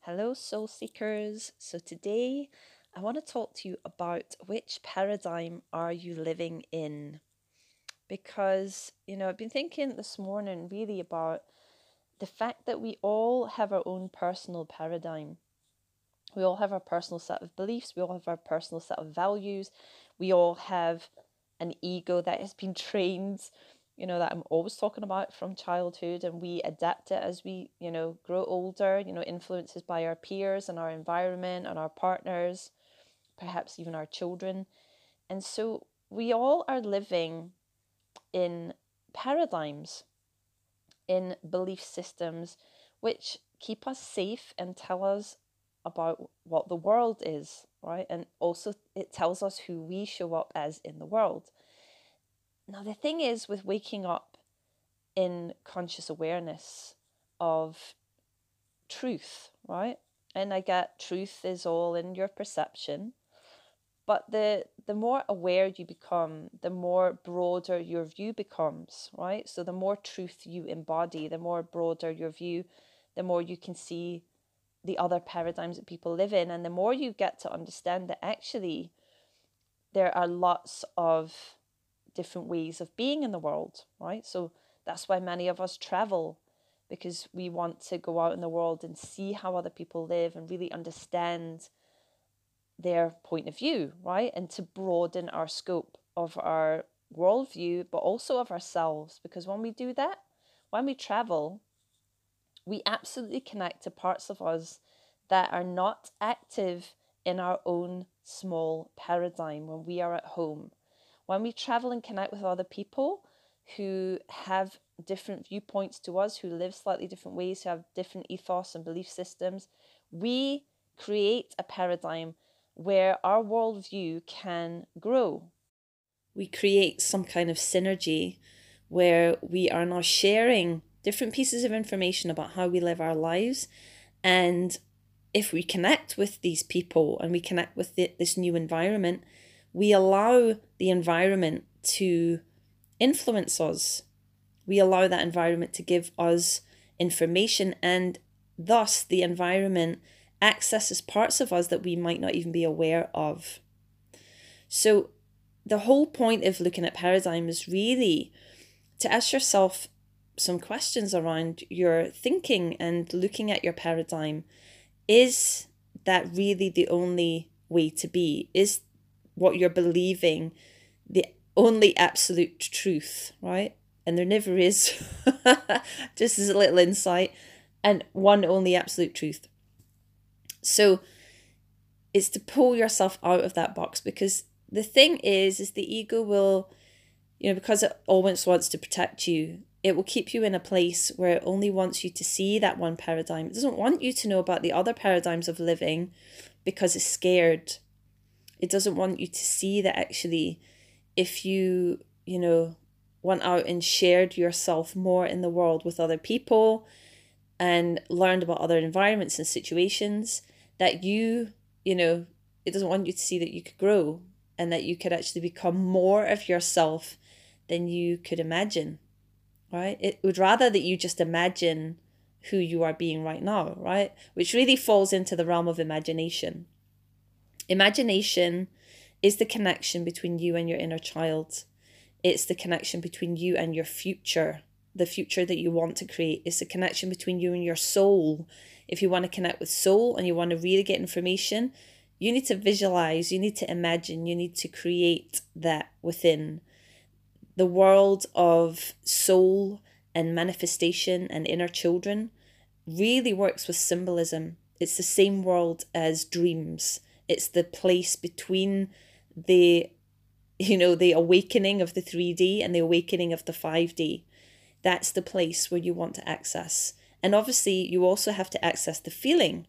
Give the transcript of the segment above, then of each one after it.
Hello, soul seekers. So today I want to talk to you about which paradigm are you living in? Because, you know, I've been thinking this morning really about the fact that we all have our own personal paradigm. We all have our personal set of beliefs, we all have our personal set of values, we all have an ego that has been trained, you know, that I'm always talking about from childhood, and we adapt it as we, you know, grow older, you know, influences by our peers and our environment and our partners, perhaps even our children. And so we all are living in paradigms in belief systems which keep us safe and tell us about what the world is, right? And also it tells us who we show up as in the world. Now, the thing is with waking up in conscious awareness of truth, right? And I get truth is all in your perception. But the the more aware you become, the more broader your view becomes, right? So the more truth you embody, the more broader your view, the more you can see the other paradigms that people live in, and the more you get to understand that actually there are lots of different ways of being in the world, right? So that's why many of us travel because we want to go out in the world and see how other people live and really understand their point of view, right? And to broaden our scope of our worldview, but also of ourselves. Because when we do that, when we travel, we absolutely connect to parts of us that are not active in our own small paradigm when we are at home. When we travel and connect with other people who have different viewpoints to us, who live slightly different ways, who have different ethos and belief systems, we create a paradigm where our worldview can grow. We create some kind of synergy where we are now sharing different pieces of information about how we live our lives. And if we connect with these people and we connect with the, this new environment, we allow the environment to influence us. We allow that environment to give us information, and thus the environment accesses parts of us that we might not even be aware of. So, the whole point of looking at paradigm is really to ask yourself some questions around your thinking and looking at your paradigm. Is that really the only way to be? Is what you're believing the only absolute truth, right? And there never is, just as a little insight, and one only absolute truth. So it's to pull yourself out of that box because the thing is, is the ego will, you know, because it always wants to protect you, it will keep you in a place where it only wants you to see that one paradigm. It doesn't want you to know about the other paradigms of living because it's scared. It doesn't want you to see that actually, if you, you know, went out and shared yourself more in the world with other people and learned about other environments and situations, that you, you know, it doesn't want you to see that you could grow and that you could actually become more of yourself than you could imagine, right? It would rather that you just imagine who you are being right now, right? Which really falls into the realm of imagination. Imagination is the connection between you and your inner child. It's the connection between you and your future, the future that you want to create. It's the connection between you and your soul if you want to connect with soul and you want to really get information, you need to visualize, you need to imagine, you need to create that within the world of soul and manifestation and inner children really works with symbolism. It's the same world as dreams. It's the place between the you know the awakening of the 3D and the awakening of the 5D. That's the place where you want to access. And obviously, you also have to access the feeling.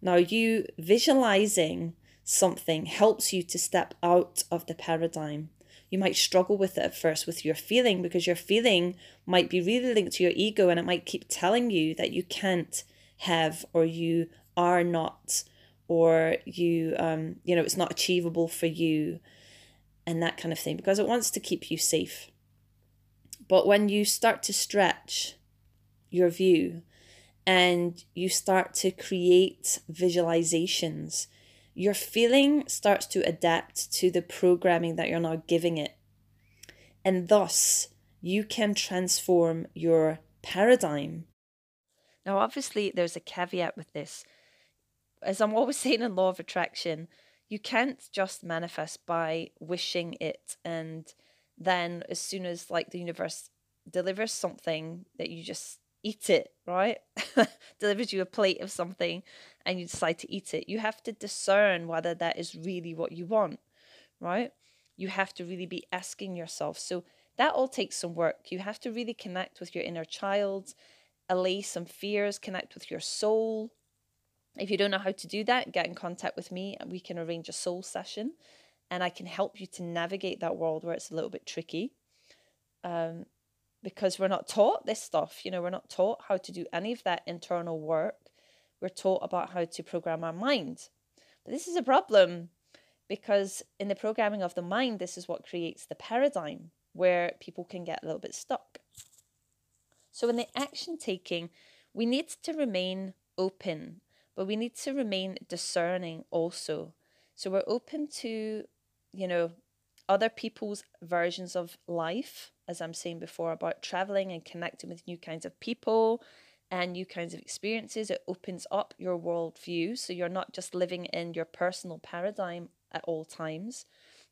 Now, you visualizing something helps you to step out of the paradigm. You might struggle with it at first with your feeling because your feeling might be really linked to your ego and it might keep telling you that you can't have or you are not or you um you know it's not achievable for you and that kind of thing because it wants to keep you safe. But when you start to stretch your view and you start to create visualizations, your feeling starts to adapt to the programming that you're now giving it. And thus, you can transform your paradigm. Now, obviously, there's a caveat with this. As I'm always saying in Law of Attraction, you can't just manifest by wishing it and then as soon as like the universe delivers something that you just eat it, right? delivers you a plate of something and you decide to eat it. You have to discern whether that is really what you want, right? You have to really be asking yourself. So that all takes some work. You have to really connect with your inner child, allay some fears, connect with your soul. If you don't know how to do that, get in contact with me and we can arrange a soul session and I can help you to navigate that world where it's a little bit tricky. Um, because we're not taught this stuff, you know, we're not taught how to do any of that internal work. We're taught about how to program our mind. But this is a problem because in the programming of the mind, this is what creates the paradigm where people can get a little bit stuck. So, in the action taking, we need to remain open, but we need to remain discerning also. So, we're open to, you know, other people's versions of life, as I'm saying before, about traveling and connecting with new kinds of people and new kinds of experiences. It opens up your worldview. So, you're not just living in your personal paradigm at all times.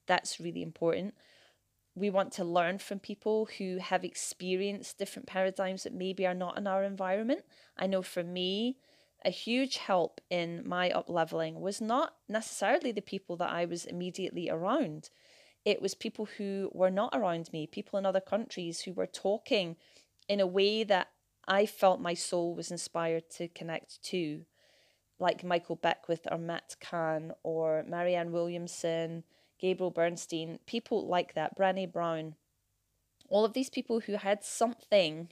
That's really important we want to learn from people who have experienced different paradigms that maybe are not in our environment. I know for me, a huge help in my up leveling was not necessarily the people that I was immediately around. It was people who were not around me, people in other countries who were talking in a way that I felt my soul was inspired to connect to, like Michael Beckwith or Matt Kahn or Marianne Williamson Gabrielle Bernstein, people like that, Brené Brown, all of these people who had something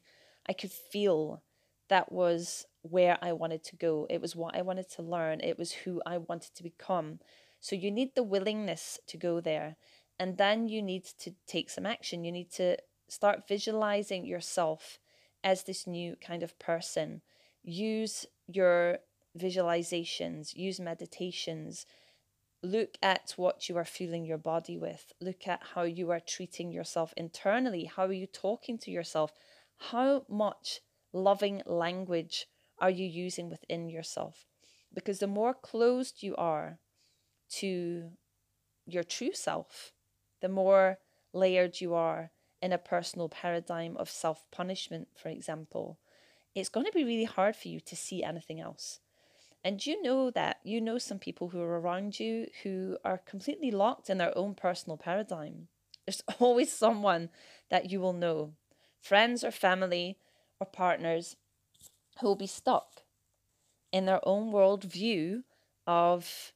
I could feel that was where I wanted to go. It was what I wanted to learn. It was who I wanted to become. So you need the willingness to go there. And then you need to take some action. You need to start visualizing yourself as this new kind of person. Use your visualizations, use meditations, look at what you are fueling your body with. Look at how you are treating yourself internally. How are you talking to yourself? How much loving language are you using within yourself? Because the more closed you are to your true self, the more layered you are in a personal paradigm of self punishment, for example, it's going to be really hard for you to see anything else. And you know that you know some people who are around you who are completely locked in their own personal paradigm. There's always someone that you will know, friends or family or partners, who will be stuck in their own world view of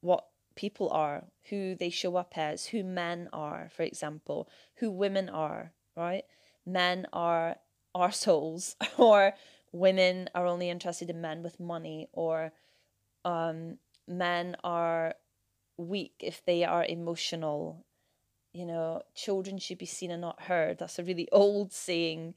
what people are, who they show up as, who men are, for example, who women are, right? Men are our souls, or women are only interested in men with money or um, men are weak if they are emotional. You know children should be seen and not heard. That's a really old saying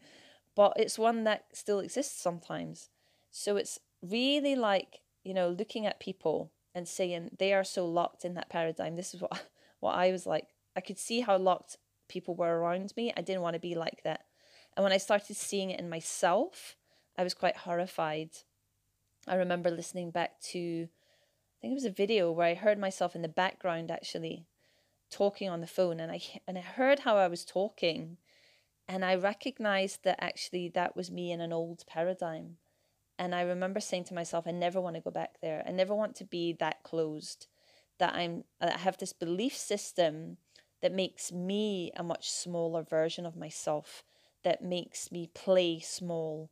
but it's one that still exists sometimes. So it's really like you know looking at people and saying they are so locked in that paradigm this is what what i was like i could see how locked people were around me i didn't want to be like that and when i started seeing it in myself I was quite horrified. I remember listening back to, I think it was a video where I heard myself in the background actually talking on the phone, and I and I heard how I was talking, and I recognized that actually that was me in an old paradigm. And I remember saying to myself, I never want to go back there. I never want to be that closed. That I'm I have this belief system that makes me a much smaller version of myself, that makes me play small,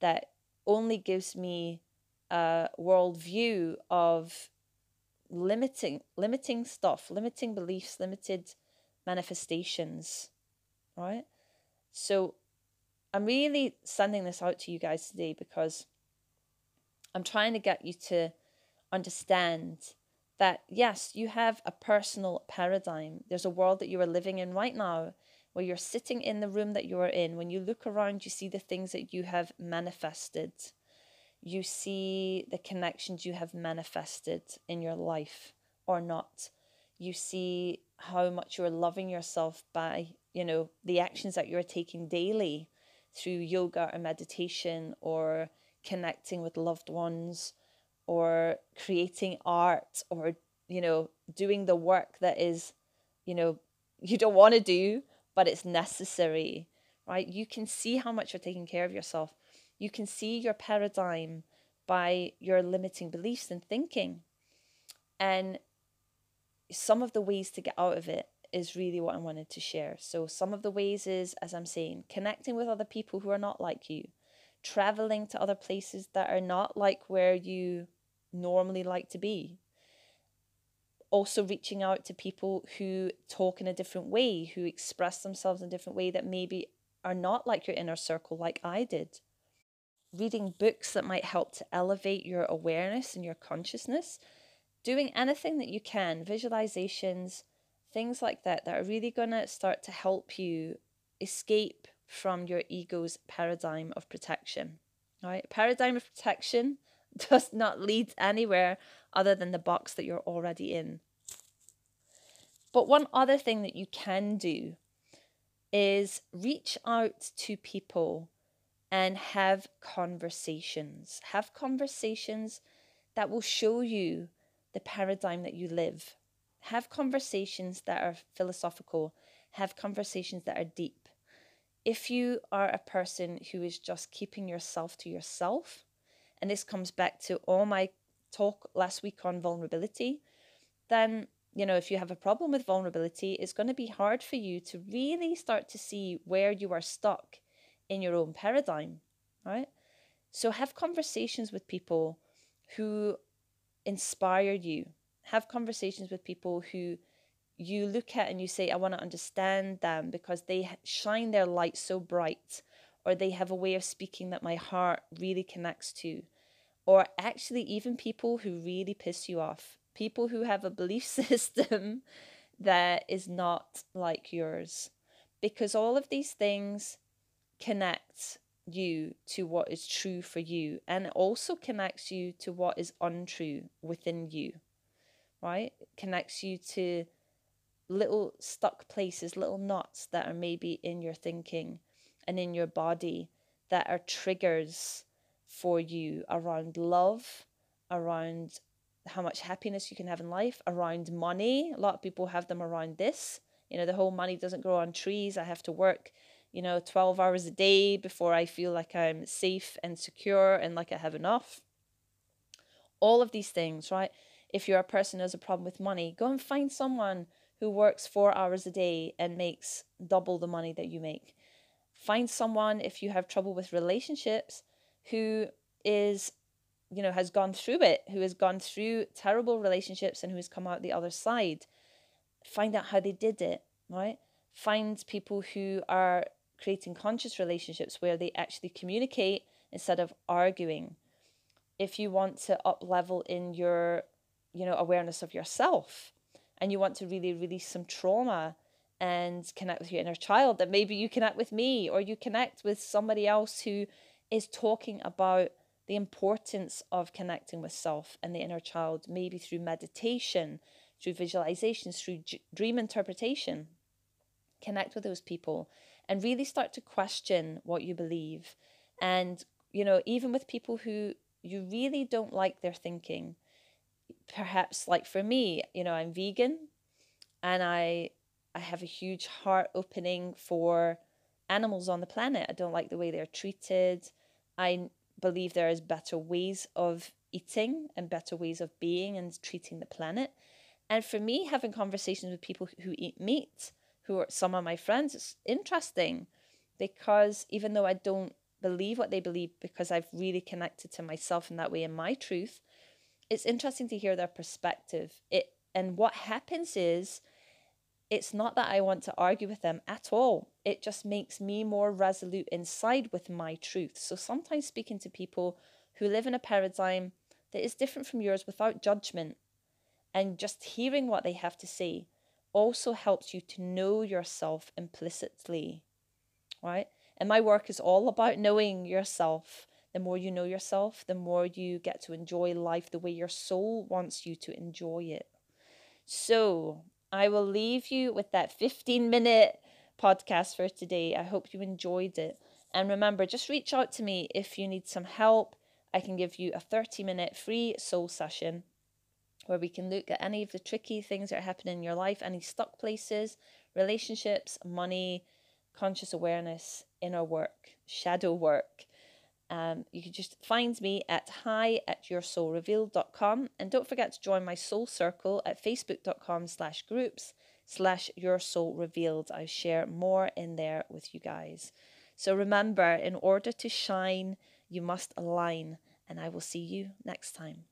that only gives me a worldview of limiting limiting stuff, limiting beliefs, limited manifestations, right? So I'm really sending this out to you guys today because I'm trying to get you to understand that yes, you have a personal paradigm. There's a world that you are living in right now where you're sitting in the room that you are in. When you look around, you see the things that you have manifested. You see the connections you have manifested in your life or not. You see how much you're loving yourself by, you know, the actions that you're taking daily through yoga or meditation or connecting with loved ones or creating art or you know doing the work that is you know you don't want to do but it's necessary right? You can see how much you're taking care of yourself. You can see your paradigm by your limiting beliefs and thinking. And some of the ways to get out of it is really what I wanted to share. So, some of the ways is, as I'm saying, connecting with other people who are not like you, traveling to other places that are not like where you normally like to be. Also, reaching out to people who talk in a different way, who express themselves in a different way that maybe are not like your inner circle, like I did. Reading books that might help to elevate your awareness and your consciousness. Doing anything that you can, visualizations, things like that, that are really going to start to help you escape from your ego's paradigm of protection. Right? Paradigm of protection does not lead anywhere other than the box that you're already in. But one other thing that you can do is reach out to people and have conversations. Have conversations that will show you the paradigm that you live. Have conversations that are philosophical. Have conversations that are deep. If you are a person who is just keeping yourself to yourself, and this comes back to all my talk last week on vulnerability, then you know, if you have a problem with vulnerability, it's going to be hard for you to really start to see where you are stuck in your own paradigm, right? So have conversations with people who inspire you. Have conversations with people who you look at and you say, I want to understand them because they shine their light so bright, or they have a way of speaking that my heart really connects to or actually even people who really piss you off, people who have a belief system that is not like yours. Because all of these things connect you to what is true for you and also connects you to what is untrue within you, right? It connects you to little stuck places, little knots that are maybe in your thinking and in your body that are triggers for you around love, around how much happiness you can have in life, around money. A lot of people have them around this. You know, the whole money doesn't grow on trees. I have to work, you know, 12 hours a day before I feel like I'm safe and secure and like I have enough. All of these things, right? If you're a person who has a problem with money, go and find someone who works four hours a day and makes double the money that you make. Find someone if you have trouble with relationships who is you know has gone through it who has gone through terrible relationships and who has come out the other side. Find out how they did it right? Find people who are creating conscious relationships where they actually communicate instead of arguing. If you want to up level in your you know awareness of yourself and you want to really release some trauma and connect with your inner child that maybe you connect with me or you connect with somebody else who is talking about the importance of connecting with self and the inner child, maybe through meditation, through visualizations, through dream interpretation. Connect with those people and really start to question what you believe. And, you know, even with people who you really don't like their thinking, perhaps like for me, you know, I'm vegan and I I have a huge heart opening for animals on the planet. I don't like the way they're treated. I believe there is better ways of eating and better ways of being and treating the planet. And for me, having conversations with people who eat meat, who are some of my friends, it's interesting because even though I don't believe what they believe because I've really connected to myself in that way and my truth, it's interesting to hear their perspective. It and what happens is it's not that I want to argue with them at all. It just makes me more resolute inside with my truth. So sometimes speaking to people who live in a paradigm that is different from yours without judgment And just hearing what they have to say also helps you to know yourself implicitly, right? And my work is all about knowing yourself. The more you know yourself, the more you get to enjoy life the way your soul wants you to enjoy it. So, I will leave you with that 15 minute podcast for today. I hope you enjoyed it. And remember, just reach out to me if you need some help. I can give you a 30 minute free soul session where we can look at any of the tricky things that are happening in your life, any stuck places, relationships, money, conscious awareness, inner work, shadow work. Um, you can just find me at hi at yoursoulrevealed.com and don't forget to join my soul circle at facebook.com slash groups slash your soul revealed. I share more in there with you guys. So remember, in order to shine, you must align, and I will see you next time.